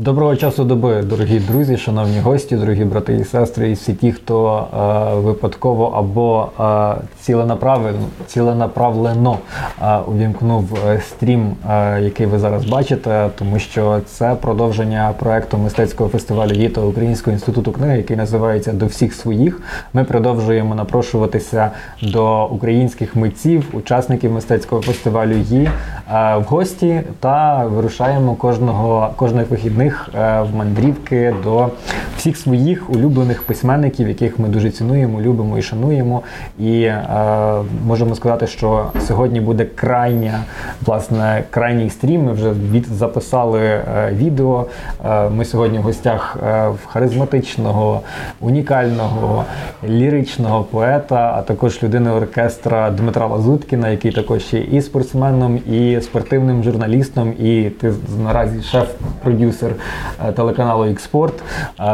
Доброго часу доби, дорогі друзі, шановні гості, дорогі брати і сестри, і всі ті, хто е, випадково або е, ціленаправлено, ціленаправлено е, увімкнув е, стрім, е, який ви зараз бачите, тому що це продовження проекту мистецького фестивалю «Віта Українського інституту книги, який називається До всіх своїх. Ми продовжуємо напрошуватися до українських митців, учасників мистецького фестивалю «Ї» е, в гості та вирушаємо кожного кожних вихідних них е, в мандрівки до всіх своїх улюблених письменників, яких ми дуже цінуємо, любимо і шануємо. І е, можемо сказати, що сьогодні буде крайня, власне, крайній стрім. Ми вже від записали е, відео. Е, ми сьогодні в гостях е, в харизматичного, унікального, ліричного поета, а також людини оркестра Дмитра Лазуткіна, який також є і спортсменом, і спортивним журналістом, і ти наразі шеф-продюсер телеканалу Експорт.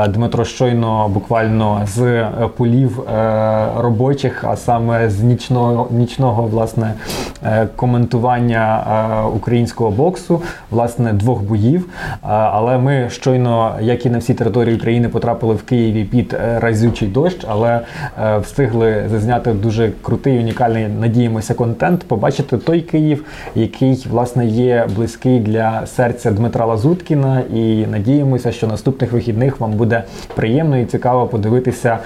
Дмитро щойно буквально з е, полів е, робочих, а саме з нічного нічного власне коментування українського боксу, власне, двох боїв. Але ми щойно, як і на всій території України, потрапили в Києві під разючий дощ, але встигли зазняти дуже крутий, унікальний, надіємося, контент. Побачити той Київ, який власне є близький для серця Дмитра Лазуткіна і і надіємося, що наступних вихідних вам буде приємно і цікаво подивитися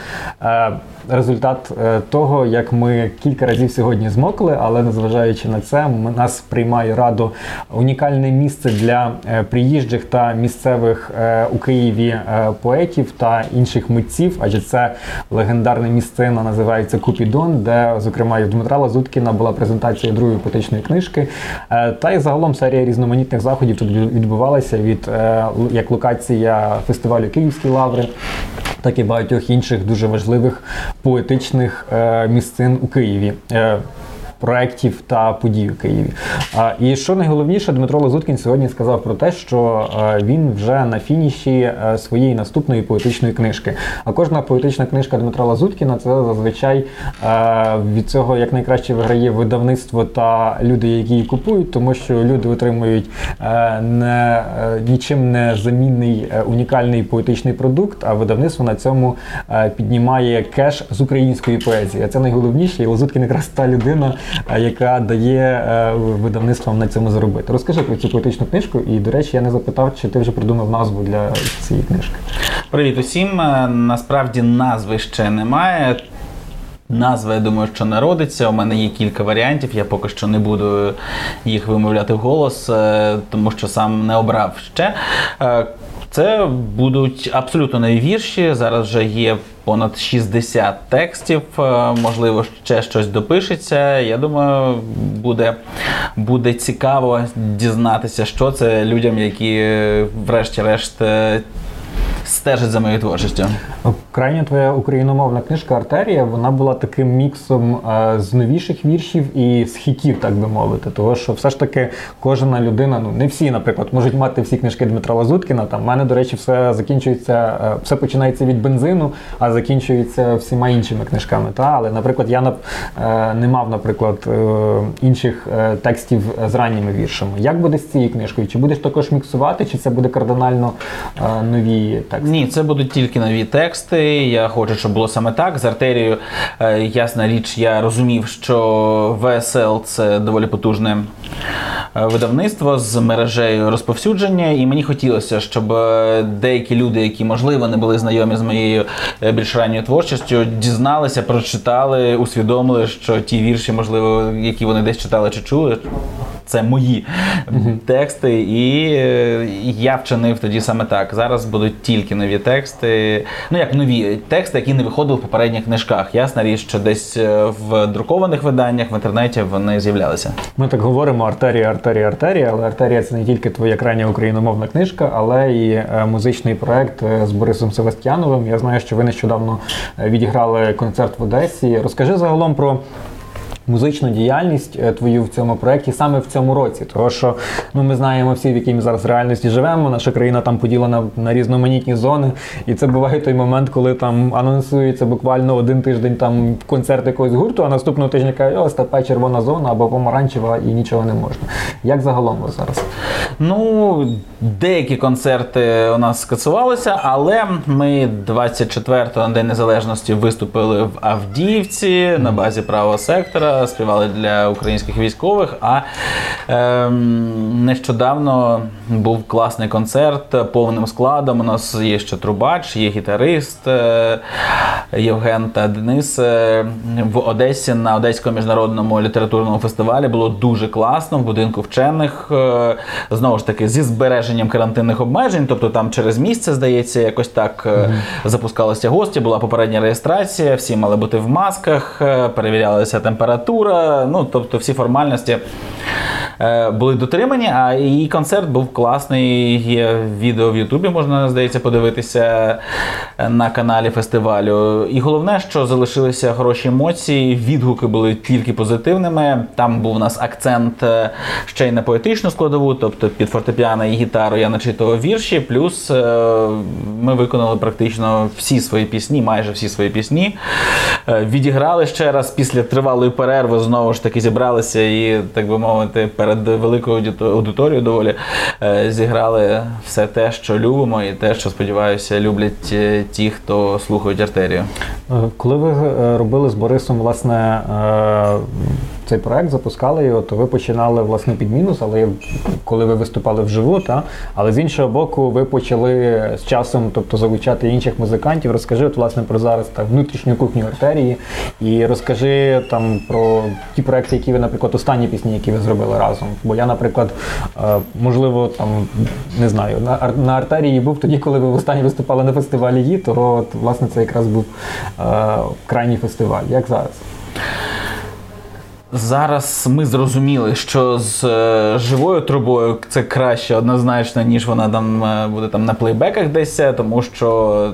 е, результат е, того, як ми кілька разів сьогодні змокли, але незважаючи на це, нас приймає раду унікальне місце для е, приїжджих та місцевих у Києві поетів та інших митців, адже це легендарне місцина називається Купідон, де, зокрема, і Дмитра Лазуткіна була презентація другої поетичної книжки. Та й загалом серія різноманітних заходів тут відбувалася від як локація фестивалю Київські лаври, так і багатьох інших дуже важливих поетичних е, місцин у Києві. Проєктів та подій у Києві. І що найголовніше, Дмитро Лазуткін сьогодні сказав про те, що він вже на фініші е, своєї наступної поетичної книжки. А кожна поетична книжка Дмитра Лазуткіна це зазвичай е, від цього як найкраще виграє видавництво та люди, які її купують, тому що люди отримують е, не нічим не замінний унікальний поетичний продукт, а видавництво на цьому піднімає кеш з української поезії. А це найголовніше, і Лазуткін якраз та людина, яка дає е, видавництвам на цьому заробити. Розкажи про цю поетичну книжку, і, до речі, я не запитав, чи ти вже придумав назву для цієї книжки. Привіт усім. Е, насправді назви ще немає. Назва, я думаю, що народиться. У мене є кілька варіантів. Я поки що не буду їх вимовляти голос, е, тому що сам не обрав ще. Це будуть абсолютно нові вірші. Зараз вже є понад 60 текстів. Е, можливо, ще щось допишеться. Я думаю, буде буде цікаво дізнатися, що це людям, які, врешті-решт, е, стежить за моєю творчістю. Крайня твоя україномовна книжка Артерія вона була таким міксом е, з новіших віршів і з хітів, так би мовити. Тому що все ж таки кожна людина, ну не всі, наприклад, можуть мати всі книжки Дмитра Лазуткіна. Там в мене, до речі, все закінчується, е, все починається від бензину, а закінчується всіма іншими книжками. Та? Але, наприклад, я е, не мав, наприклад, інших текстів з ранніми віршами. Як буде з цією книжкою? Чи будеш також міксувати, чи це буде кардинально нові тексти? Ні, це будуть тільки нові тексти. Я хочу, щоб було саме так. З артерією, е, ясна річ, я розумів, що ВСЛ це доволі потужне е, видавництво з мережею розповсюдження, і мені хотілося, щоб е, деякі люди, які можливо не були знайомі з моєю більш ранньою творчістю, дізналися, прочитали, усвідомили, що ті вірші, можливо, які вони десь читали чи чули це мої тексти, і е, я вчинив тоді саме так. Зараз будуть тільки нові тексти. Ну як нові тексти, які не виходили в попередніх книжках. Ясна річ, що десь е, в друкованих виданнях в інтернеті вони з'являлися. Ми так говоримо артерія, артерія, артерія, але артерія це не тільки твоя крайня україномовна книжка, але і е, музичний проект з Борисом Севастьяновим. Я знаю, що ви нещодавно відіграли концерт в Одесі. Розкажи загалом про музичну діяльність е, твою в цьому проєкті саме в цьому році. Тому що ну, ми знаємо всі, в якій ми зараз реальності живемо. Наша країна там поділена на різноманітні зони. І це буває той момент, коли там анонсується буквально один тиждень там концерт якогось гурту, а наступного тижня кажуть, ось тепер червона зона або помаранчева і нічого не можна. Як загалом зараз? Ну, деякі концерти у нас скасувалися, але ми 24-го на День Незалежності виступили в Авдіївці на базі правого сектора, співали для українських військових. А ем, нещодавно був класний концерт повним складом. У нас є ще трубач, є гітарист е, Євген та Денис е, в Одесі на Одеському міжнародному літературному фестивалі. Було дуже класно в будинку вчених. Е, знову ж таки, зі збереженням карантинних обмежень, тобто там через місце, здається, якось так mm-hmm. запускалися гості. Була попередня реєстрація, всі мали бути в масках, перевірялася температура. Ну тобто, всі формальності були дотримані. А її концерт був класний. Є відео в Ютубі, можна здається, подивитися на каналі фестивалю. І головне, що залишилися хороші емоції, відгуки були тільки позитивними. Там був у нас акцент ще й на поетичну складову, тобто під фортепіано і гітару я начитував вірші. Плюс ми виконали практично всі свої пісні, майже всі свої пісні. Відіграли ще раз після тривалої перерви, знову ж таки зібралися і, так би мовити, перед великою аудиторією доволі зіграли все те, що любимо, і те, що сподіваюся, люблять ті, хто слухають артерію. Коли ви робили з Борисом власне цей проект, запускали його, то ви починали власне під мінус, але коли ви виступали вживу, та але з іншого боку, ви почали з часом, тобто залучати інших музикантів. Розкажи от, власне про зараз так внутрішню кухню артерії, і розкажи там про ті проекти, які ви, наприклад, останні пісні, які ви зробили разом. Бо я, наприклад, можливо, там не знаю, на артерії був тоді, коли ви останні виступали на фестивалі Ї, то от, власне це якраз був е, крайній фестиваль. Як зараз? Зараз ми зрозуміли, що з е, живою трубою це краще однозначно, ніж вона там е, буде там на плейбеках десь, тому що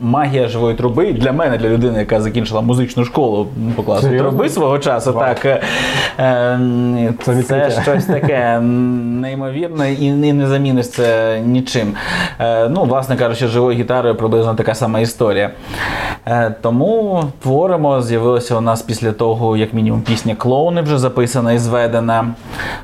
магія живої труби для мене, для людини, яка закінчила музичну школу по класу Серйозно? труби свого часу, Вау. так е, це, це щось таке неймовірне і не заміниш це нічим. Ну, власне кажучи, живою гітарою приблизно така сама історія. Тому творимо, з'явилося у нас після того, як мінімум пісня Клоуни вже записана і зведена.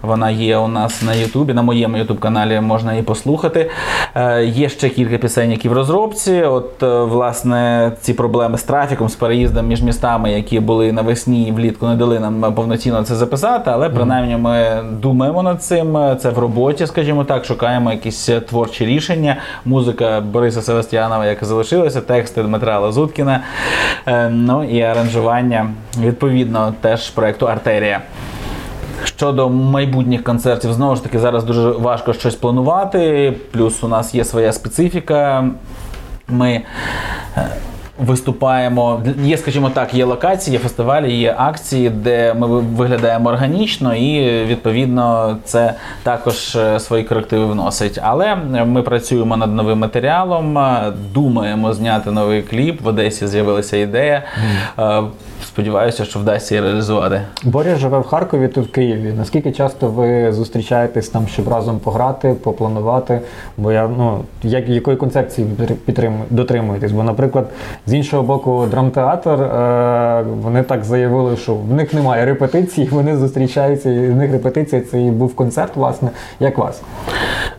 Вона є у нас на Ютубі, на моєму Ютуб-каналі можна її послухати. Е, Є ще кілька пісень, які в розробці. От, е, власне, ці проблеми з трафіком, з переїздом між містами, які були навесні і влітку, не дали нам повноцінно це записати, але принаймні ми думаємо над цим. Це в роботі, скажімо так, шукаємо якісь творчі рішення. Музика Бориса Севастьянова, яка залишилася, тексти Дмитра Лазуткіна, е, ну і аранжування відповідно теж проєкту Артерія. Щодо майбутніх концертів, знову ж таки, зараз дуже важко щось планувати. Плюс у нас є своя специфіка. Ми е, виступаємо. Є, скажімо так, є локації, є фестивалі, є акції, де ми виглядаємо органічно, і відповідно це також е, свої корективи вносить. Але ми працюємо над новим матеріалом, думаємо зняти новий кліп. В Одесі з'явилася ідея. Mm. Сподіваюся, що вдасться її реалізувати. Боря живе в Харкові, тут в Києві. Наскільки часто ви зустрічаєтесь там, щоб разом пограти, попланувати? Бо я ну як якої концепції дотримуєтесь? Бо, наприклад, з іншого боку, драмтеатр е, вони так заявили, що в них немає репетицій, вони зустрічаються, і в них репетиція це і був концерт, власне. Як вас?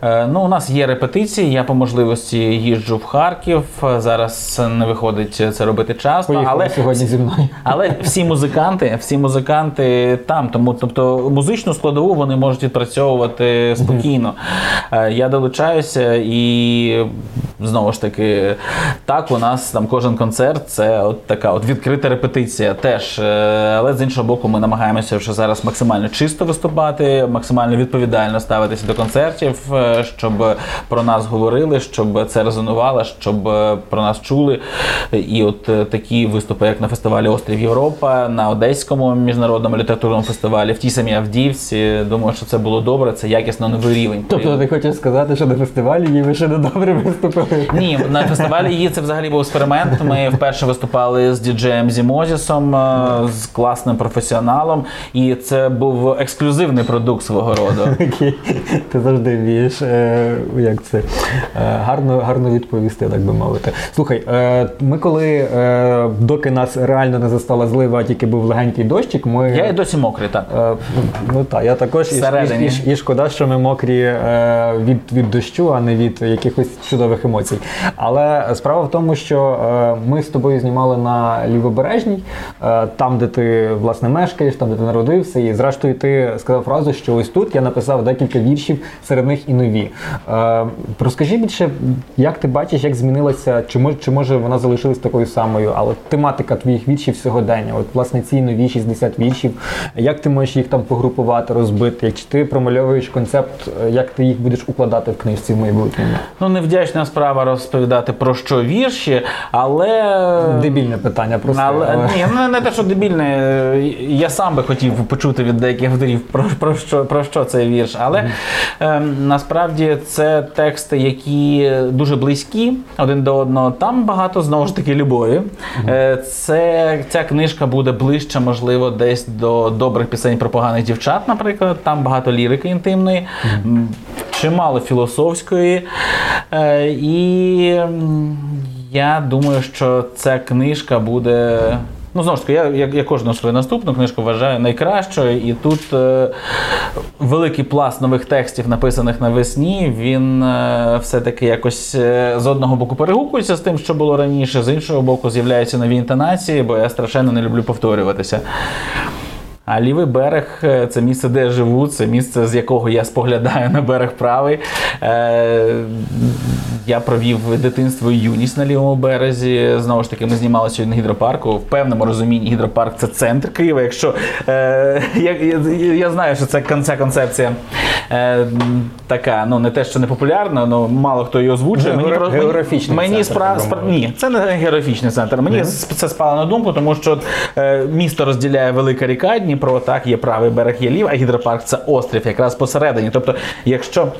Е, ну, У нас є репетиції, я по можливості їжджу в Харків. Зараз не виходить це робити часто. Поїхали але сьогодні зі мною. Але всі музиканти, всі музиканти там, тому тобто музичну складову вони можуть відпрацьовувати спокійно. Е, я долучаюся і знову ж таки, так у нас там кожен концерт це от така от відкрита репетиція теж. Е, але з іншого боку, ми намагаємося вже зараз максимально чисто виступати, максимально відповідально ставитися до концертів, е, щоб про нас говорили, щоб це резонувало, щоб про нас чули. І от такі виступи, як на фестивалі Острів Європа, на Одеському міжнародному літературному фестивалі, в тій самій Авдіївці. Думаю, що це було добре, це якісно новий рівень. Тобто ти хочеш сказати, що на фестивалі її ви ще не добре виступили? Ні, на фестивалі її це взагалі був експеримент. Ми вперше виступали з діджеєм Зімозісом, е, з класним професіоналом, і це був ексклюзивний продукт свого роду. Окей. Ти завжди вмієш, е, як це, е, гарно, гарно відповісти, так би мовити. Слухай, ми коли, доки нас реально не застала злива, а тільки був легенький дощик, ми. Я і досі мокрий, так. Ну так, я також і, і, і, шкода, що ми мокрі від, від дощу, а не від якихось чудових емоцій. Але справа в тому, що ми з тобою знімали на лівобережній, е, там, де ти власне мешкаєш, там, де ти народився, і зрештою ти сказав фразу, що ось тут я написав декілька віршів, серед них і нові. Е, розкажи більше, як ти бачиш, як змінилася, чи може, чи може вона залишилась такою самою, але тематика твоїх віршів сьогодення, от власне ці нові 60 віршів, як ти можеш їх там погрупувати, розбити, чи ти промальовуєш концепт, е, як ти їх будеш укладати в книжці в майбутньому? Ну, невдячна справа розповідати про що вірші, але. Дебільне питання, просто Але, але- Ні, ну не те, що дебільне. Я сам би хотів почути від деяких авторів про, про, що, про що цей вірш. Але е, насправді це тексти, які дуже близькі один до одного. Там багато знову ж таки любові. Е, це, ця книжка буде ближче, можливо, десь до добрих пісень про поганих дівчат, наприклад. Там багато лірики інтимної, м, чимало філософської. Е, і я думаю, що ця книжка буде. Ну, знову ж таки, я, я, я кожну свою наступну книжку вважаю найкращою, і тут е, великий пласт нових текстів, написаних навесні, він е, все-таки якось е, з одного боку перегукується з тим, що було раніше, з іншого боку, з'являються нові інтонації, бо я страшенно не люблю повторюватися. А лівий берег е, це місце, де я живу, це місце, з якого я споглядаю на берег правий. Е, я провів дитинство і юність на лівому березі. Знову ж таки, ми знімалися сьогодні на гідропарку. В певному розумінні гідропарк це центр Києва. Якщо е, я, я, я знаю, що це ця концепція е, така, ну не те, що не популярна, але мало хто її озвучує. Про- географічний мені центр, спра... спра... Ні, це не географічний центр. Мені сп- це спало на думку, тому що е, місто розділяє велика ріка Дніпро, так, є правий берег, є лів, а гідропарк це острів, якраз посередині. Тобто, якщо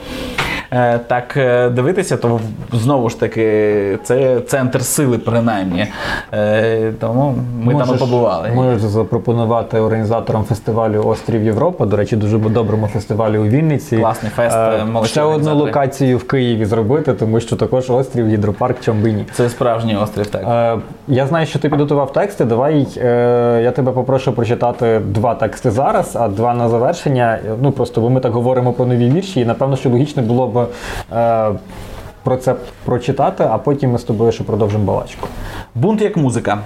так е, дивитися, то знову ж таки це центр сили, принаймні. Е, тому ми там і побували. Можеш запропонувати організаторам фестивалю Острів Європа, до речі, дуже доброму фестивалю у Вінниці. Класний фест, Е, е, Ще одну локацію в Києві зробити, тому що також острів, гідропарк, Чамбині. Це справжній острів, так. Е, я знаю, що ти підготував тексти. Давай е, я тебе попрошу прочитати два тексти зараз, а два на завершення. Ну просто бо ми так говоримо про нові вірші, і напевно, що логічно було б е, про це прочитати, а потім ми з тобою ще продовжимо балачку. Бунт як музика.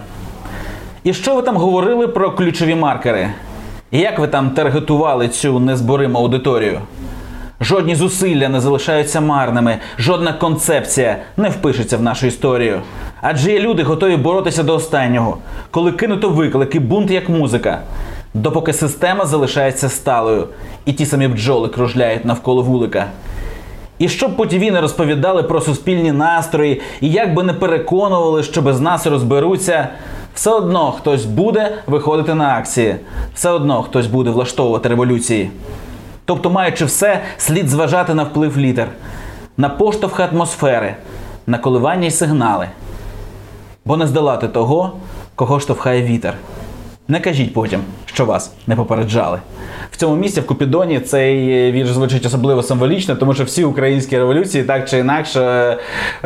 І що ви там говорили про ключові маркери? І як ви там таргетували цю незбориму аудиторію? Жодні зусилля не залишаються марними, жодна концепція не впишеться в нашу історію. Адже є люди готові боротися до останнього, коли кинуто виклик і бунт як музика, допоки система залишається сталою, і ті самі бджоли кружляють навколо вулика. І щоб по ТВ не розповідали про суспільні настрої, і як би не переконували, що без нас розберуться, все одно хтось буде виходити на акції, все одно хтось буде влаштовувати революції. Тобто, маючи все, слід зважати на вплив літер, на поштовхи атмосфери, на коливання й сигнали. Бо не здолати того, кого штовхає вітер. Не кажіть потім, що вас не попереджали. В цьому місці в Купідоні цей вірш звучить особливо символічно, тому що всі українські революції так чи інакше, е,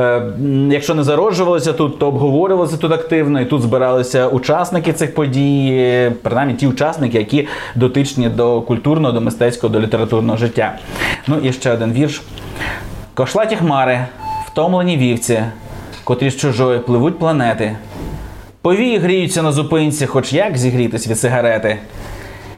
е, якщо не зароджувалися тут, то обговорювалися тут активно, і тут збиралися учасники цих подій, е, принаймні ті учасники, які дотичні до культурного, до мистецького, до літературного життя. Ну і ще один вірш. Кошлаті хмари, втомлені вівці, котрі з чужої пливуть планети. Повії гріються на зупинці, хоч як зігрітись від сигарети.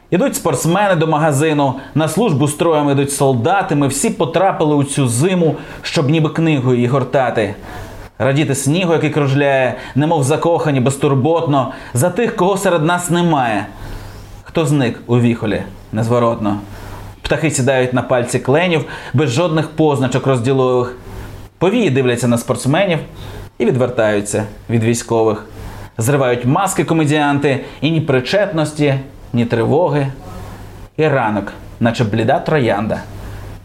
Ідуть спортсмени до магазину, на службу строєм ідуть солдати. Ми всі потрапили у цю зиму, щоб ніби книгою її гортати. Радіти снігу, який кружляє, немов закохані безтурботно, за тих, кого серед нас немає. Хто зник у віхолі незворотно. Птахи сідають на пальці кленів без жодних позначок розділових. Повії дивляться на спортсменів і відвертаються від військових. Зривають маски комедіанти і ні причетності, ні тривоги. І ранок, наче бліда троянда,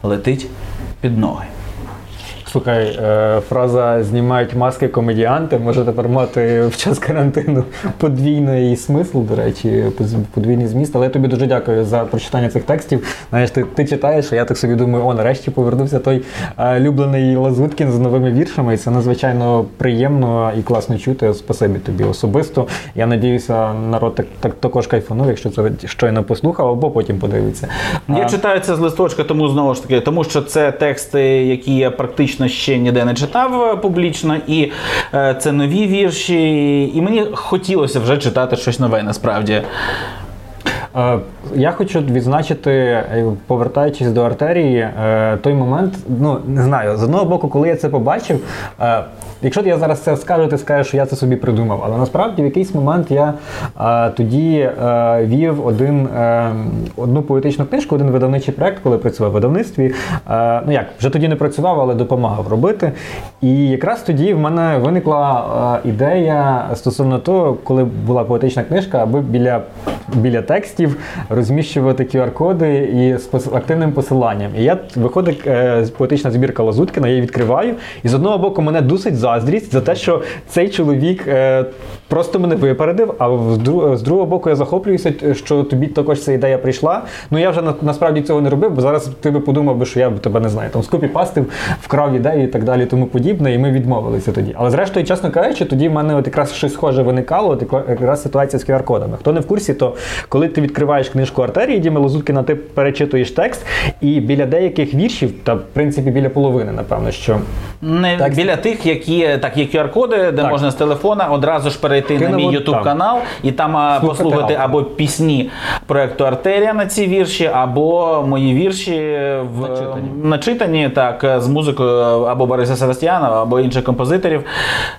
летить під ноги. Слухай, е, фраза знімають маски комедіанти може тепер мати в час карантину подвійний смисл, до речі, подвійний зміст. Але я тобі дуже дякую за прочитання цих текстів. Знаєш, ти ти читаєш, а я так собі думаю, о, нарешті повернувся той е, улюблений Лазуткін з новими віршами. І це надзвичайно приємно і класно чути. Спасибі тобі особисто. Я надіюся, народ так, так також кайфанув, якщо це щойно послухав, або потім подивиться. Я а... читаю це з листочка, тому знову ж таки, тому що це тексти, які я практично ще ніде не читав е, публічно, і е, це нові вірші. І мені хотілося вже читати щось нове насправді. Е, я хочу відзначити, повертаючись до артерії, той момент, ну не знаю, з одного боку, коли я це побачив, якщо я зараз це скажу, ти скажеш, що я це собі придумав. Але насправді в якийсь момент я тоді вів один, одну поетичну книжку, один видавничий проект, коли працював в видавництві. Ну як, вже тоді не працював, але допомагав робити. І якраз тоді в мене виникла ідея стосовно того, коли була поетична книжка, аби біля біля текстів розміщувати QR-коди і з активним посиланням. І я виходить е, поетична збірка Лазуткіна, я її відкриваю. І з одного боку мене дусить заздрість за те, що цей чоловік е, просто мене випередив, а з другого боку я захоплююся, що тобі також ця ідея прийшла. Ну я вже насправді цього не робив, бо зараз ти би подумав, би, що я б тебе не знаю, там скопі пастив, вкрав ідею і так далі, тому подібне, і ми відмовилися тоді. Але зрештою, чесно кажучи, тоді в мене от якраз щось схоже виникало, от якраз ситуація з QR-кодами. Хто не в курсі, то коли ти відкриваєш книжку артерії Діми Лозуткіна, ти перечитуєш текст, і біля деяких віршів, та в принципі біля половини, напевно, що не текст... біля тих, які так є QR-коди, де так. можна з телефона одразу ж перейти на мій YouTube канал і там Слухати послухати або пісні проекту Артерія на ці вірші, або мої вірші в начитані, начитані так з музикою або Бориса Севастьяна, або інших композиторів.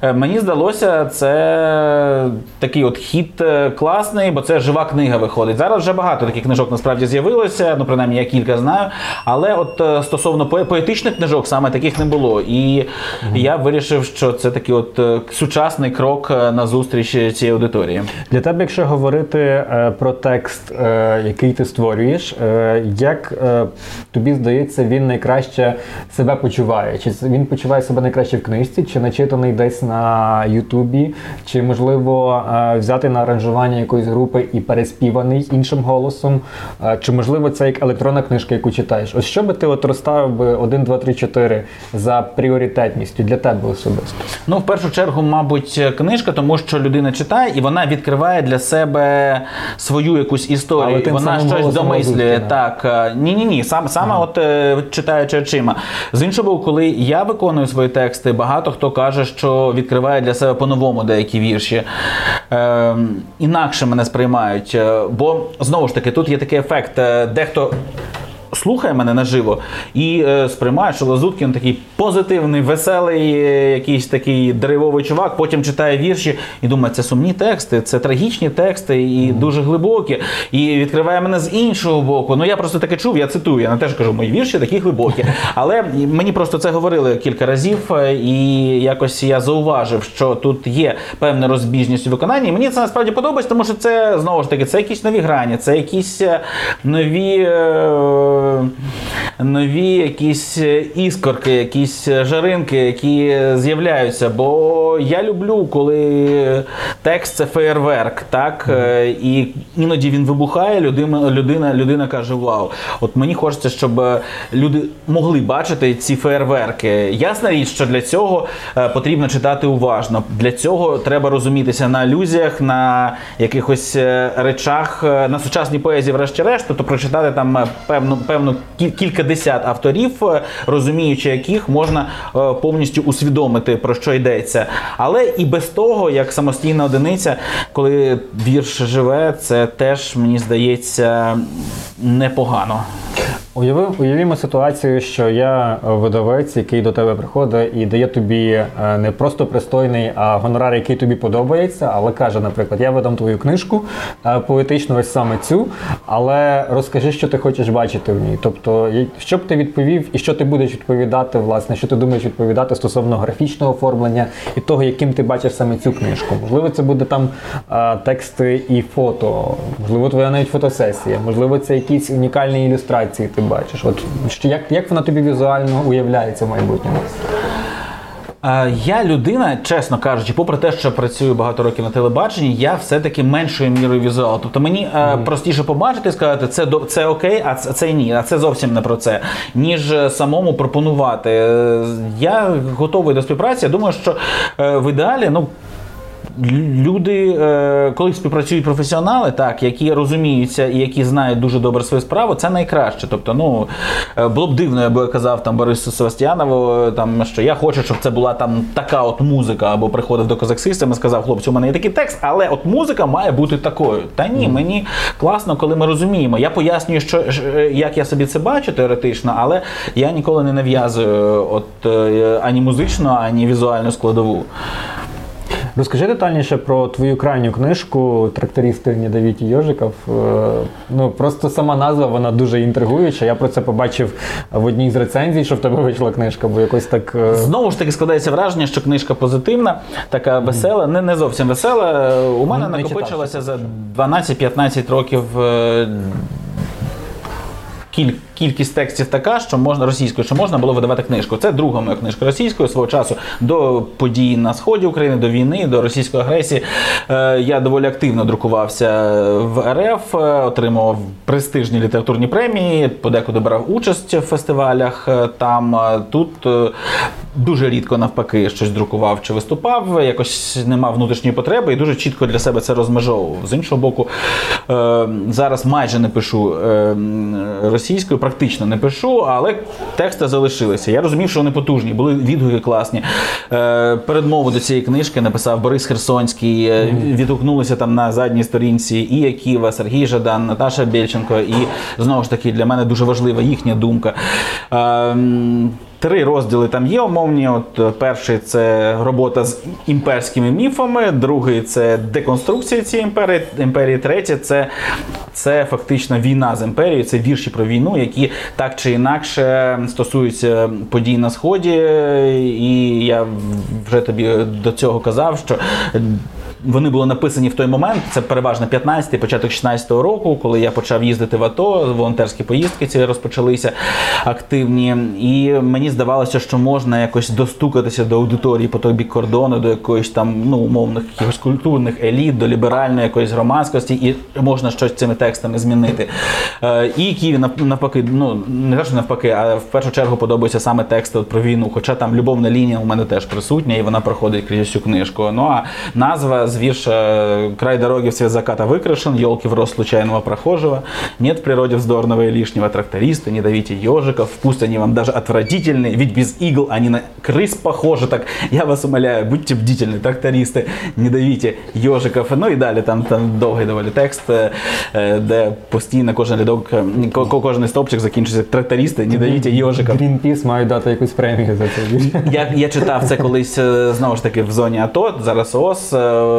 Е, мені здалося, це такий от хіт е, класний, бо це жива книга виходить. Зараз вже багато таких книжок насправді з'явилося, ну принаймні я кілька знаю. Але от е, стосовно поетичних книжок саме таких не було. І я вирішив, що це такий от е, сучасний крок е, на зустріч цієї аудиторії. Для тебе, якщо говорити е, про текст, е, який ти створюєш, е, як тобі здається, він найкраще себе почуває? Чи він почуває себе найкраще в книжці, чи начитаний десь на Ютубі, чи можливо взяти на аранжування якоїсь групи і переспіваний іншим голосом, чи можливо це як електронна книжка, яку читаєш? Ось що би ти от розставив би 1, 2, 3, 4 за пріоритетністю для тебе особисто? Ну, в першу чергу, мабуть, книжка, тому що людина читає і вона відкриває для себе свою якусь історію. і Вона щось домислює. Так, ні, ні, ні. Сам саме ага. от е, читаючи очима. З іншого боку, коли я виконую свої тексти, багато хто каже, що відкриває для себе по-новому деякі вірші. Е, Інакше мене сприймають. Е, бо знову ж таки, тут є такий ефект, е, дехто слухає мене наживо і е, сприймає, що Лазуткін такий позитивний, веселий, е, якийсь такий деревовий чувак. Потім читає вірші і думає, це сумні тексти, це трагічні тексти і дуже глибокі. І відкриває мене з іншого боку. Ну я просто таке чув, я цитую. Я не теж кажу, мої вірші такі глибокі. Але мені просто це говорили кілька разів, е, і якось я зауважив, що тут є певна розбіжність у виконанні. І мені це насправді подобається, тому що це знову ж таки це якісь нові грані, це якісь е, нові. Е, нові якісь іскорки, якісь жаринки, які з'являються. Бо я люблю, коли текст це феєрверк, так? І іноді він вибухає, людина, людина, людина каже: Вау! От мені хочеться, щоб люди могли бачити ці феєрверки. Ясна річ, що для цього е, потрібно читати уважно. Для цього треба розумітися на алюзіях, на якихось е, речах, е, на сучасній поезії, врешті-решт, тобто прочитати там певну певну кількадесят авторів, е, розуміючи яких можна е, повністю усвідомити про що йдеться. Але і без того, як самостійна одиниця, коли вірш живе, це теж мені здається непогано. Уявив, уявімо ситуацію, що я видавець, який до тебе приходить і дає тобі е, не просто пристойний, а гонорар, який тобі подобається, але каже, наприклад, я видам твою книжку е, поетичну, ось саме цю, але розкажи, що ти хочеш бачити в ній. Тобто, що б ти відповів і що ти будеш відповідати, власне, що ти думаєш відповідати стосовно графічного оформлення і того, яким ти бачиш саме цю книжку. Можливо, це буде там тексти і фото, можливо, твоя навіть фотосесія, можливо, це якісь унікальні ілюстрації. Ти бачиш? От як як вона тобі візуально уявляється в майбутньому? Е, Я людина, чесно кажучи, попри те, що працюю багато років на телебаченні, я все-таки меншою мірою візуал. Тобто мені е, простіше побачити і сказати, це це окей, а це, це ні, а це зовсім не про це, ніж е, самому пропонувати. Я готовий до співпраці. Я думаю, що в ідеалі, ну. Лю- Люди, е, коли співпрацюють професіонали, так, які розуміються і які знають дуже добре свою справу, це найкраще. Тобто, ну е, було б дивно, якби я казав там Борису Севастьянову, е, там що я хочу, щоб це була там така от музика, або приходив до Козак і сказав, хлопці, у мене є такий текст, але от музика має бути такою. Та ні, мені класно, коли ми розуміємо. Я пояснюю, що як я собі це бачу теоретично, але я ніколи не нав'язую от ані музичну, ані візуальну складову. Розкажи детальніше про твою крайню книжку Трактористи Недавіті Йожиков. Е, Ну просто сама назва вона дуже інтригуюча. Я про це побачив в одній з рецензій, що в тебе вийшла книжка, бо якось так. е, Знову ж таки складається враження, що книжка позитивна, така весела, не, не зовсім весела. У мене Не накопичилося за 12-15 років. е, Кіль, кількість текстів така, що можна російською, що можна було видавати книжку. Це друга моя книжка російською свого часу до подій на сході України, до війни, до російської агресії. Е, я доволі активно друкувався в РФ, е, отримував престижні літературні премії, подекуди брав участь в фестивалях. е, Там тут дуже рідко навпаки щось друкував чи виступав, якось не мав внутрішньої потреби і дуже чітко для себе це розмежовував. З іншого боку, зараз майже не пишу російською, практично не пишу, але тексти залишилися. Я розумів, що вони потужні, були відгуки класні. Е, передмову до цієї книжки написав Борис Херсонський. е, Відгукнулися там на задній сторінці і Яківа, Сергій Жадан, Наташа Бєльченко. І знову ж таки для мене дуже важлива їхня думка. Три розділи там є умовні. От е, перший це робота з імперськими міфами, другий це деконструкція цієї імперії. імперії. Третє це, це фактично війна з імперією, це вірші про війну, які так чи інакше стосуються подій на сході. І я вже тобі до цього казав, що. Вони були написані в той момент, це переважно 15-й, початок 16-го року, коли я почав їздити в АТО, волонтерські поїздки ці розпочалися активні. І мені здавалося, що можна якось достукатися до аудиторії по той бік кордону, до якоїсь там ну, умовних якихось культурних еліт, до ліберальної якоїсь громадськості, і можна щось цими текстами змінити. Е, І Києві навпаки, ну не те, що навпаки, а в першу чергу подобаються саме тексти про війну. Хоча там любовна лінія у мене теж присутня, і вона проходить крізь всю книжку. Ну а назва з вірша «Край дороги в цвет заката выкрашен, елки в рост случайного прохожего, нет в природе вздорного и лишнего тракториста, не давите ежиков, пусть они вам даже отвратительны, ведь без игл они на крыс похожи, так я вас умоляю, будьте бдительны, трактористы, не давите ежиков. Ну і далі там, там довгий доволі текст, е, е, де постійно кожен рядок, е, ко- ко- кожен стовпчик закінчується трактористи, не давите ежиков. Greenpeace мають дати якусь премію за це. Я, я читав це колись е, знову ж таки в зоні АТО, зараз ООС е,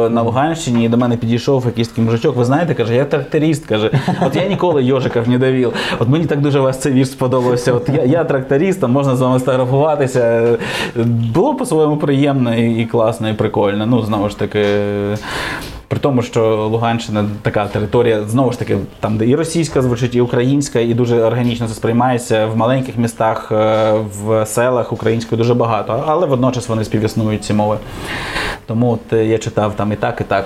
на Луганщині, і до мене підійшов якийсь такий мужичок. Ви знаєте, каже, я тракторист. каже, от я ніколи йожиків не давив. От мені так дуже вас цей вірш сподобався. От я, я тракторист, там можна з вами сфотографуватися. Було по-своєму приємно і, і класно, і прикольно. Ну, знову ж таки. При тому, що Луганщина така територія, знову ж таки, там, де і російська звучить, і українська, і дуже органічно це сприймається в маленьких містах, е, в селах української дуже багато, але водночас вони співіснують ці мови. Тому от е, я читав там і так, і так.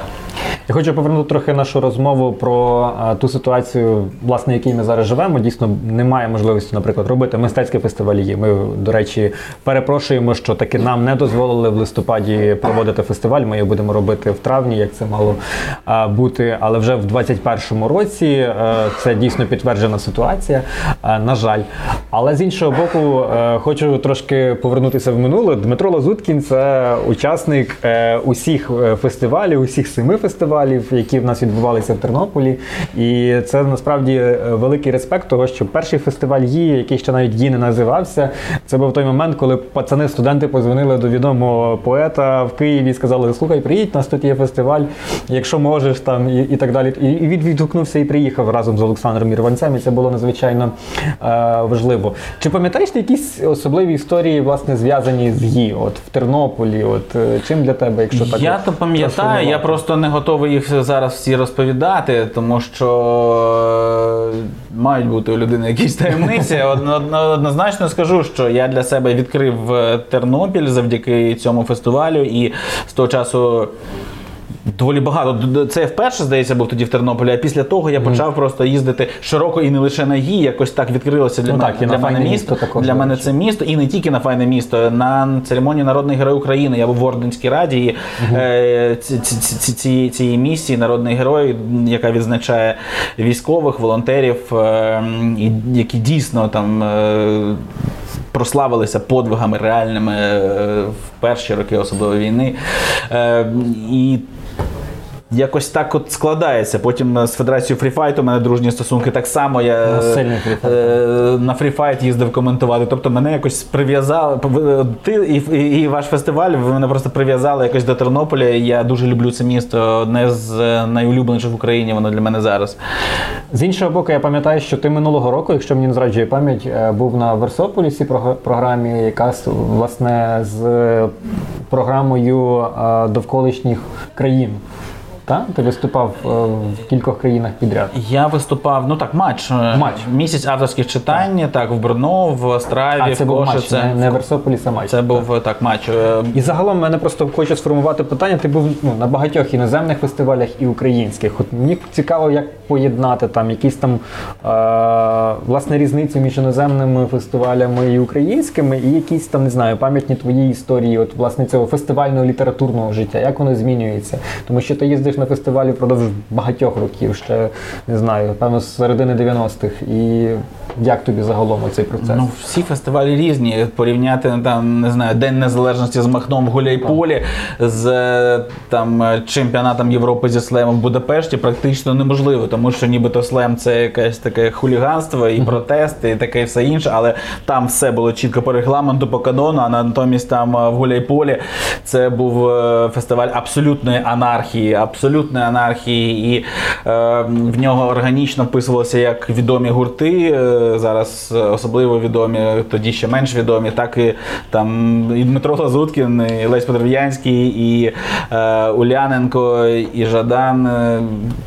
Я хочу повернути трохи нашу розмову про а, ту ситуацію, власне, якій ми зараз живемо. Дійсно, немає можливості, наприклад, робити мистецькі фестивалі. Ми, до речі, перепрошуємо, що таки нам не дозволили в листопаді проводити фестиваль. Ми його будемо робити в травні, як це мало а, бути. Але вже в 2021 році е, це дійсно підтверджена ситуація. е, На жаль. Але з іншого боку, е, хочу трошки повернутися в минуле. Дмитро Лазуткін це учасник е, усіх е, фестивалів, усіх семи фестивалів, які в нас відбувалися в Тернополі. І це насправді е, великий респект того, що перший фестиваль ї, який ще навіть ї не називався, це був той момент, коли пацани, студенти позвонили до відомого поета в Києві і сказали: Слухай, приїдь, у нас тут є фестиваль, якщо можеш там і, і так далі. І, і він відгукнувся і приїхав разом з Олександром Ірванцем, і це було надзвичайно е, важливо. Чи пам'ятаєш ти якісь особливі історії, власне, зв'язані з ї? От в Тернополі, от е, чим для тебе, якщо так я от то пам'ятаю, я просто не готовий готовий їх зараз всі розповідати, тому що е, мають бути у людини якісь таємниці. Одно- Однозначно скажу, що я для себе відкрив е, Тернопіль завдяки цьому фестивалю, і з того часу. Доволі багато. Це я вперше, здається, був тоді в Тернополі, а після того я почав просто їздити широко і не лише на гі. Якось так відкрилося для Ну мене так, для мене місто. місто також, для мене це місто, і не тільки на файне місто. На церемонії Народний Герой України я був в Орденській раді. І, е, ці- ці- ці- ці- цієї місії Народний Герой, яка відзначає військових, волонтерів, е, які дійсно там. е, Прославилися подвигами реальними е, в перші роки особливо війни. Е, І Якось так от складається. Потім е, з Федерацією free fight у у мене дружні стосунки. Так само я е, free fight. е, на free fight їздив коментувати. Тобто мене якось прив'язали. Ти і, і, і ваш фестиваль, ви мене просто прив'язали якось до Тернополя. Я дуже люблю це місто. Одне з е, найулюбленіших в Україні, воно для мене зараз. З іншого боку, я пам'ятаю, що ти минулого року, якщо мені не зраджує пам'ять, е, був на Версополісі програмі, яка власне з програмою е, довколишніх країн. Так? Ти виступав е, в кількох країнах підряд. Я виступав, ну так, матч. Матч. Місяць авторських читань, так, в Брно, в Остраві, А це в був матч, Кошице. не, не Версополіс, а матч. Це був так матч. Е, І загалом мене просто хочу сформувати питання. Ти був ну, на багатьох іноземних фестивалях і українських. От мені цікаво, як поєднати там якісь там е, власне різниці між іноземними фестивалями і українськими, і якісь там не знаю пам'ятні твої історії, от власне цього фестивального літературного життя. Як воно змінюється? Тому що ти їздиш на фестивалі впродовж багатьох років, ще не знаю, певно, з середини 90-х. І як тобі загалом цей процес? Ну, всі фестивалі різні. Порівняти там, не знаю, День Незалежності з Махном в Гуляйполі з е, там е, чемпіонатом Європи зі слемом в Будапешті практично неможливо, тому що нібито слем це якесь таке хуліганство і протести, і таке все інше, але там все було чітко по регламенту, по канону, а натомість там е, в Гуляйполі це був фестиваль абсолютної анархії, абсолютної анархії, і е, в нього органічно вписувалося як відомі гурти, е, зараз особливо відомі, тоді ще менш відомі, так і там і Дмитро Лазуткін, і Лесь Подерев'янський, і е, Уляненко, і Жадан. Е,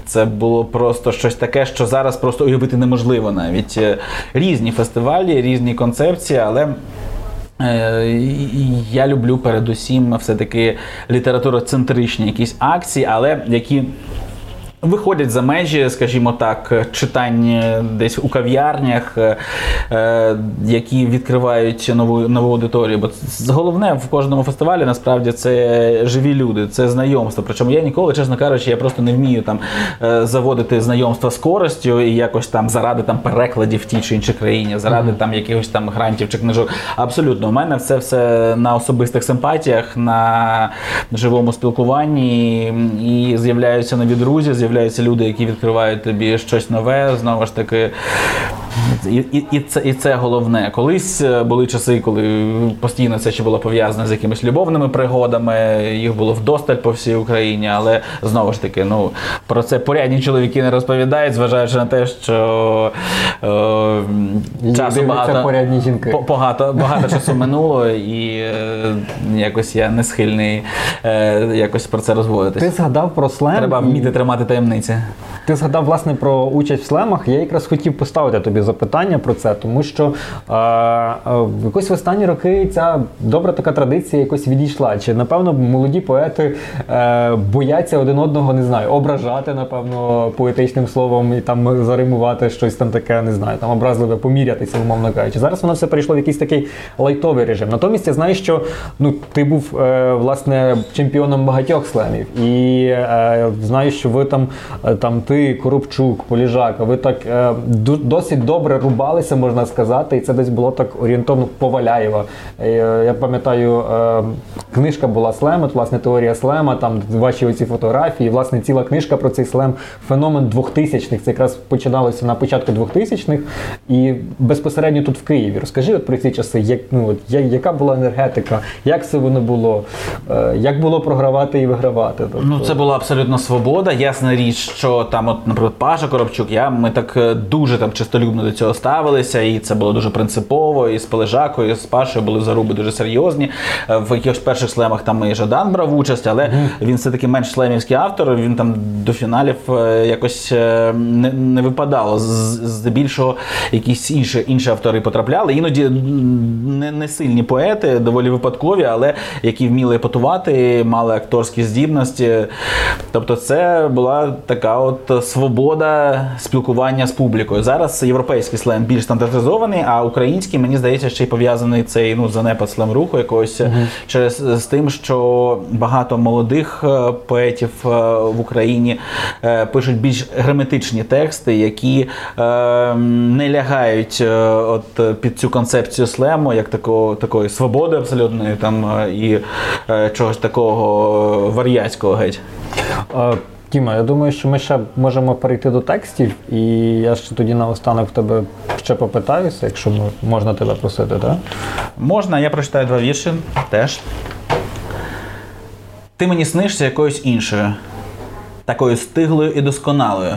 Це було просто щось таке, що зараз просто уявити неможливо навіть. Е, Різні фестивалі, різні концепції, але. Е, Я люблю передусім все-таки літературоцентричні якісь акції, але які виходять за межі, скажімо так, читань десь у кав'ярнях, е, е, які відкривають нову нову аудиторію. Бо головне в кожному фестивалі насправді це живі люди, це знайомство. Причому я ніколи, чесно кажучи, я просто не вмію там е, заводити знайомства з користю і якось там заради там перекладів в тій чи іншій країні, заради там якихось там грантів чи книжок. Абсолютно, у мене це все на особистих симпатіях, на живому спілкуванні, і з'являються нові друзі, з'являються люди, які відкривають тобі щось нове. Знову ж таки, і, і, і, це, і це головне. Колись е, були часи, коли постійно це ще було пов'язане з якимись любовними пригодами, їх було вдосталь по всій Україні, але знову ж таки, ну про це порядні чоловіки не розповідають, зважаючи на те, що е, часу багато, порядні жінки. по- багато, багато часу минуло, і е, якось я не схильний е, якось про це Ти розводитись. згадав про слем. Треба і- тримати таємниці. Ти згадав власне про участь в слемах. Я якраз хотів поставити тобі запитання про це, тому що е, е, якось в останні роки ця добра така традиція якось відійшла. Чи напевно молоді поети е, бояться один одного, не знаю, ображати, напевно, поетичним словом і там заримувати щось там таке, не знаю, там образливе, помірятися, умовно кажучи. Зараз воно все перейшло в якийсь такий лайтовий режим. Натомість я знаю, що ну ти був е, власне чемпіоном багатьох слемів, і е, знаю, що ви там, е, там ти, Коробчук, Поліжака, ви так досить добре рубалися, можна сказати, і це десь було так орієнтовно Поваляєва. Е, я пам'ятаю, е, книжка була слем, власне, теорія слема, там ваші оці фотографії, власне, ціла книжка про цей слем, феномен 2000-х. Це якраз починалося на початку 2000-х і безпосередньо тут в Києві. Розкажи от про ці часи, як, ну, от, яка була енергетика, як це воно було, е, як було програвати і вигравати. Тобто, Ну, це була абсолютно свобода. Ясна річ, що там, от, наприклад, Паша Коробчук, я ми так дуже там чистолюбно до цього ставилися, і це було дуже принципово. І з Полежакою, і з Пашою були заруби дуже серйозні. Е, В якихось перших слемах там і Жадан брав участь, але він все-таки менш слемівський автор. Він там до фіналів е, якось е, не, не випадало. Здебільшого якісь інші, інші автори потрапляли. Іноді не, не сильні поети, доволі випадкові, але які вміли епатувати, мали акторські здібності. Тобто, це була така от свобода спілкування з публікою. Зараз європейський слем більш стандартизований, а український, мені здається, ще й пов'язаний цей ну, занепад слем руху якогось через з тим, що багато молодих е, поетів е, в Україні е, пишуть більш герметичні тексти, які е, не лягають е, от е, під цю концепцію слему, як такого такої свободи абсолютної там е, і е, чогось такого вар'яцького геть. Тіма, я думаю, що ми ще можемо перейти до текстів, і я ще тоді наостанок в тебе ще попитаюся, якщо можна тебе просити, так? Можна, я прочитаю два вірші теж. Ти мені снишся якоюсь іншою, такою стиглою і досконалою,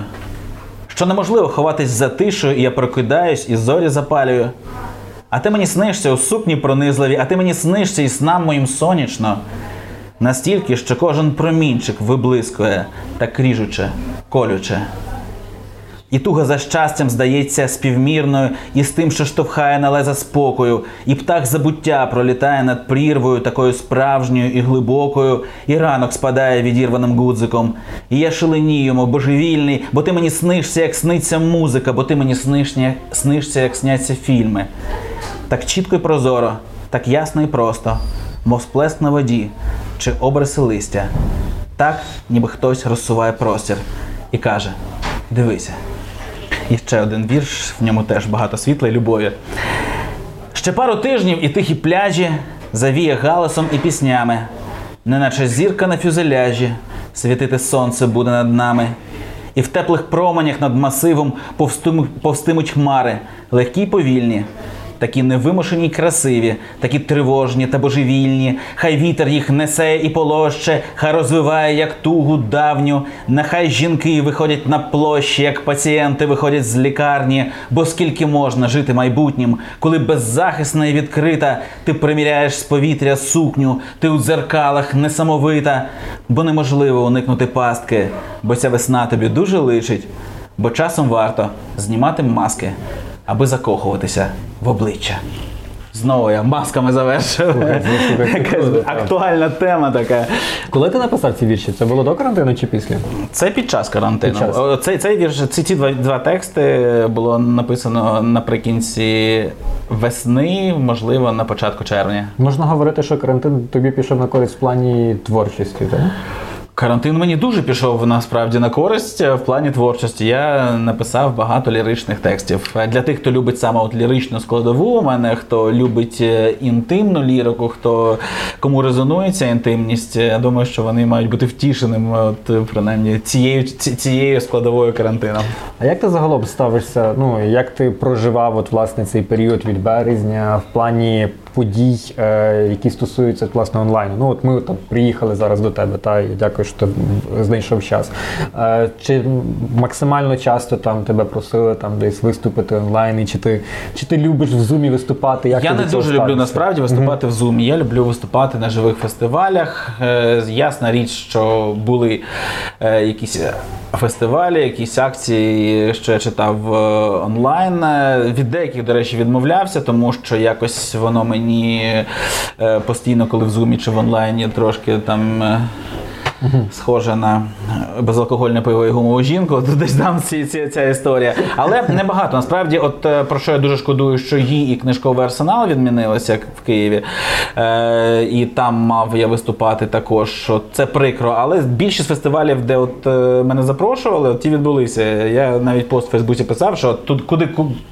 що неможливо ховатись за тишою, і я прокидаюсь і зорі запалюю. А ти мені снишся у сукні пронизливі, а ти мені снишся і снам моїм сонячно. Настільки, що кожен промінчик виблискує так ріжуче, колюче. І туга за щастям здається співмірною із тим, що штовхає на леза спокою, і птах забуття пролітає над прірвою, такою справжньою і глибокою, і ранок спадає відірваним гудзиком. І я шаленію, мов божевільний, бо ти мені снишся, як сниться музика, бо ти мені снишся, снишся, як сняться фільми. Так чітко і прозоро, так ясно і просто, мов сплеск на воді чи обриси листя. Так, ніби хтось розсуває простір і каже: Дивися. І ще один вірш, в ньому теж багато світла і любові. Ще пару тижнів і тихі пляжі завіє галасом і піснями, неначе зірка на фюзеляжі, світити сонце буде над нами. І в теплих променях над масивом повстимуть, хмари, легкі й повільні, такі невимушені й красиві, такі тривожні та божевільні. Хай вітер їх несе і полоще, хай розвиває як тугу давню. Нехай жінки виходять на площі, як пацієнти виходять з лікарні. Бо скільки можна жити майбутнім, коли беззахисна і відкрита, ти приміряєш з повітря сукню, ти у дзеркалах несамовита, бо неможливо уникнути пастки, бо ця весна тобі дуже личить, бо часом варто знімати маски, аби закохуватися в обличчя. Знову я масками завершив. Так. актуальна тема така. Коли ти написав ці вірші? Це було до карантину чи після? Це під час карантину. Під час. Цей, цей вірш, ці, ці два, два тексти було написано наприкінці весни, можливо, на початку червня. Можна говорити, що карантин тобі пішов на користь в плані творчості, так? Карантин мені дуже пішов насправді на користь е, в плані творчості. Я написав багато ліричних текстів. Е, Для тих, хто любить саме от ліричну складову, у мене хто любить е, інтимну лірику, хто кому резонує ця інтимність, я думаю, що вони мають бути втішеними, от принаймні цією цією складовою карантину. А як ти загалом ставишся? Ну як ти проживав от власне цей період від березня в плані подій, е, які стосуються власне онлайну? Ну от ми там приїхали зараз до тебе, та і дякую, що ти знайшов час. Е, чи максимально часто там тебе просили там десь виступити онлайн, і чи ти чи ти любиш в зумі виступати? Як я не дуже люблю насправді виступати в Zoom. Я люблю виступати на живих фестивалях. Е, Ясна річ, що були якісь фестивалі, якісь акції, що я читав онлайн. Від деяких, до речі, відмовлявся, тому що якось воно мені е, постійно, коли в Zoom чи в онлайні, трошки там. Е, Схоже на безалкогольне пиво і гумову жінку, то десь там ці, ці, ця історія. Але небагато. Насправді, от е, про що я дуже шкодую, що її і книжковий арсенал відмінилися як в Києві. Е, і там мав я виступати також. Що це прикро. Але більшість фестивалів, де от е, мене запрошували, от ті відбулися. Я навіть пост в Фейсбуці писав, що тут куди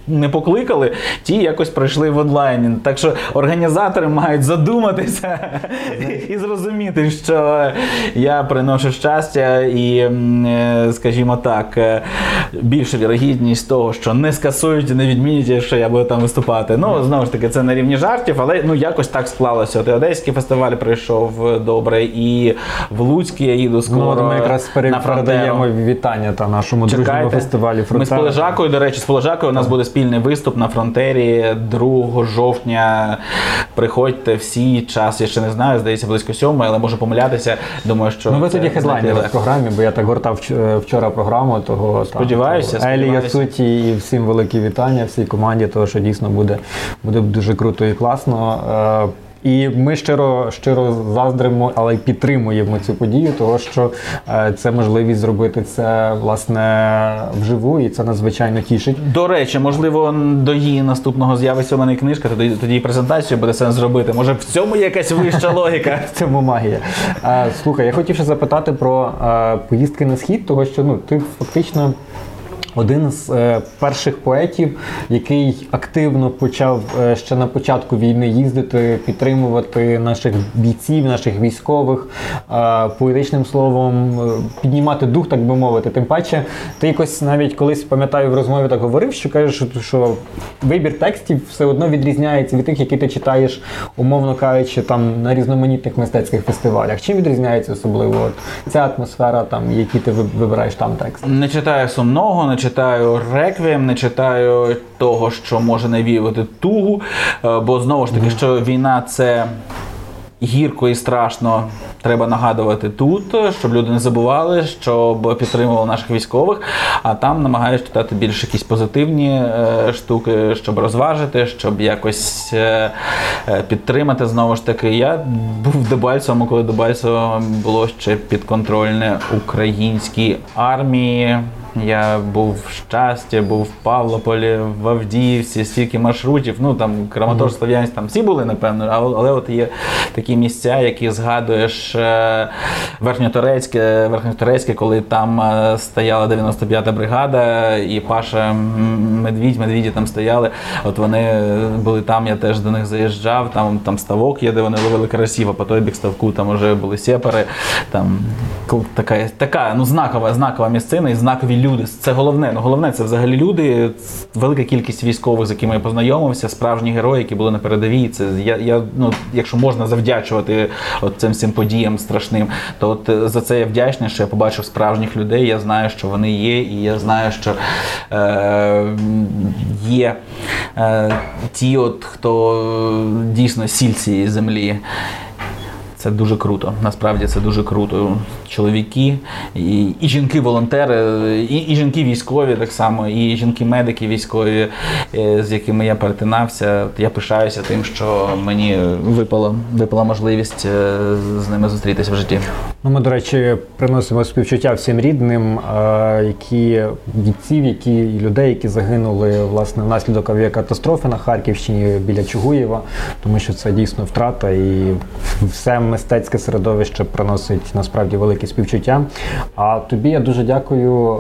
не покликали, ті якось пройшли в онлайні. Так що організатори мають задуматися і зрозуміти, що я приношу щастя і, е, скажімо так, е, більша вірогідність того, що не скасують і не відмінять, якщо я буду там виступати. Ну, знову ж таки, це на рівні жартів, але ну якось так склалося. От і Одеський фестиваль пройшов добре, і в Луцький я їду скоро. Ну, ми якраз передаємо вітання та нашому дружньому Чекайте. фестивалі Ми з Полежакою, до речі, з Полежакою у нас буде спільний виступ на фронтері 2 жовтня. Приходьте всі, час я ще не знаю, здається, близько сьомої, але можу помилятися. Думаю, що Ну, ви тоді хедлайнери в програмі, бо я так гортав вчора програму. Того Сподіваюся, того Елі. Ясуті і всім великі вітання, всій команді, того що дійсно буде, буде дуже круто і класно. І ми щиро щиро заздримо, але й підтримуємо цю подію, того що е, це можливість зробити це власне вживу, і це надзвичайно тішить. До речі, можливо, до її наступного з'явиться у мене книжка, тоді, тоді презентацію буде сенс зробити. Може, в цьому якась вища логіка. В цьому магія. Е, слухай, я хотів ще запитати про е, поїздки на схід, того що ну ти фактично. Один з е, перших поетів, який активно почав е, ще на початку війни їздити, підтримувати наших бійців, наших військових, е, поетичним словом, е, піднімати дух, так би мовити. Тим паче, ти якось навіть колись пам'ятаю в розмові так говорив, що кажеш, що- вибір текстів все одно відрізняється від тих, які ти читаєш, умовно кажучи, там на різноманітних мистецьких фестивалях. Чим відрізняється особливо от, ця атмосфера, там, які ти вибираєш там текст? Не читаю сумного, не читаю реквієм, не читаю того, що може навіювати тугу. Е, Бо знову ж таки, що війна це. Гірко і страшно треба нагадувати тут, щоб люди не забували, щоб підтримували наших військових. А там намагаюсь читати більш якісь позитивні е, штуки, щоб розважити, щоб якось е, е, підтримати. Знову ж таки, я був в Дебальцевому, коли Дебальцево було ще підконтрольне українській армії. Я був в щасті, був в Павлополі, в Авдіївці, стільки маршрутів. Ну там Краматорськ, Слов'янськ, там всі були, напевно, але, от є такі місця, які згадуєш е, Верхньоторецьке, Верхньоторецьке, коли там е, стояла 95-та бригада, і Паша Медвідь, Медвіді там стояли. От вони були там, я теж до них заїжджав. Там, там ставок є, де вони ловили карасів, а по той бік ставку там вже були сепари. Там така, така ну, знакова, знакова місцина і знакові люди. Це головне. Ну, головне, це взагалі люди. Велика кількість військових, з якими я познайомився, справжні герої, які були на передовій. Це я, я ну, якщо можна завдячувати от цим всім подіям страшним, то от е, за це я вдячний, що я побачив справжніх людей. Я знаю, що вони є, і я знаю, що е, є е, ті, от хто е, дійсно сіль цієї землі. Це дуже круто. Насправді це дуже круто. Чоловіки і, і жінки-волонтери, і, і жінки військові так само, і жінки-медики військові, е, з якими я перетинався. Я пишаюся тим, що мені випала, випала можливість е, з ними зустрітися в житті. Ну, ми, до речі, приносимо співчуття всім рідним, е, які бійців, які людей, які загинули власне внаслідок авіакатастрофи на Харківщині біля Чугуєва, тому що це дійсно втрата, і все мистецьке середовище приносить насправді велике співчуття. А тобі я дуже дякую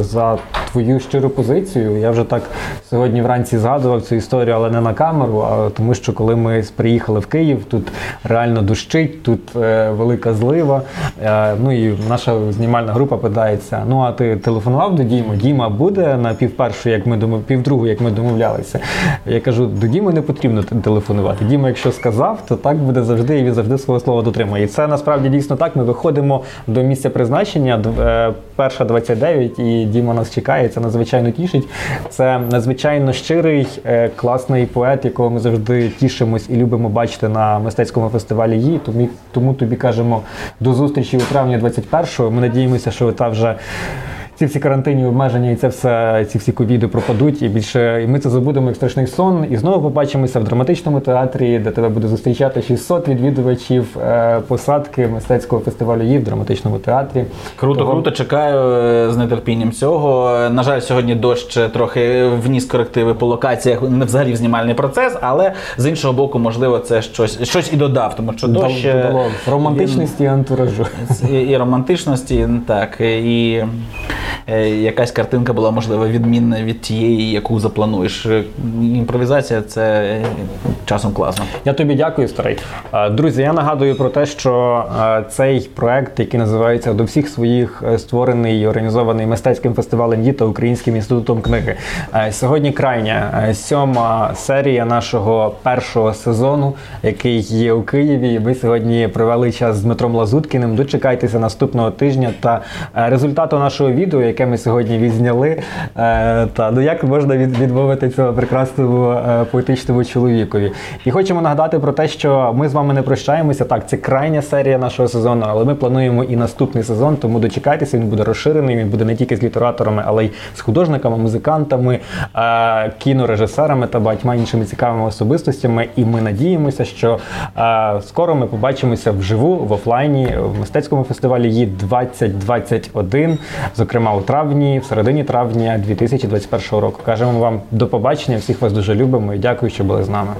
е, за твою щиру позицію. Я вже так сьогодні вранці згадував цю історію, але не на камеру, а тому, що коли ми приїхали в Київ, тут реально дощить, тут е, велика злива. Е, ну і наша знімальна група питається: ну а ти телефонував до Діми? Діма буде на півпершу, як ми домов... півдругу, як ми домовлялися. Я кажу, до Діми не потрібно телефонувати. Діма, якщо сказав, то так буде завжди, і він завжди свого слова дотримує. І це насправді дійсно так. Ми виходимо до місця призначення, е, перша 29, і Діма нас чекає. Це надзвичайно тішить. Це надзвичайно щирий, е, класний поет, якого ми завжди тішимось і любимо бачити на мистецькому фестивалі «Ї». Тому, тому тобі кажемо до зустрічі у травні 21-го. Ми надіємося, що та вже. Ці всі карантинні обмеження і це все, ці всі ковіди пропадуть, і більше і ми це забудемо як страшний сон. І знову побачимося в драматичному театрі, де тебе буде зустрічати 600 відвідувачів е, посадки мистецького фестивалю «Ї» в драматичному театрі. Круто, Того- круто, чекаю е, з нетерпінням цього. На жаль, сьогодні дощ трохи вніс корективи по локаціях, не взагалі в знімальний процес, але з іншого боку, можливо, це щось, щось і додав, тому що дощ. е, Додало романтичності і антуражу. і, і романтичності, так, і е, якась картинка була можливо відмінна від тієї, яку заплануєш. Е, Імпровізація це е, часом класно. Я тобі дякую, старий. Е, Друзі, я нагадую про те, що е, цей проект, який називається до всіх своїх е, створений і організований мистецьким фестивалем «Діта» Українським інститутом книги. Е, Сьогодні крайня е, сьома серія нашого першого сезону, який є у Києві. Ми сьогодні провели час з Дмитром Лазуткіним. Дочекайтеся наступного тижня та е, результату нашого відео, яке ми сьогодні відзняли. Е, Та ну як можна від- відмовити цього прекрасному е, поетичному чоловікові? І хочемо нагадати про те, що ми з вами не прощаємося. Так, це крайня серія нашого сезону, але ми плануємо і наступний сезон, тому дочекайтеся, він буде розширений. Він буде не тільки з літераторами, але й з художниками, музикантами, е, кінорежисерами та багатьма іншими цікавими особистостями. І ми надіємося, що скоро ми побачимося вживу в офлайні в мистецькому фестивалі ЄД 2021, зокрема у травні, в середині травня 2021 року. Кажемо вам до побачення. Всіх вас дуже любимо і дякую, що були з нами.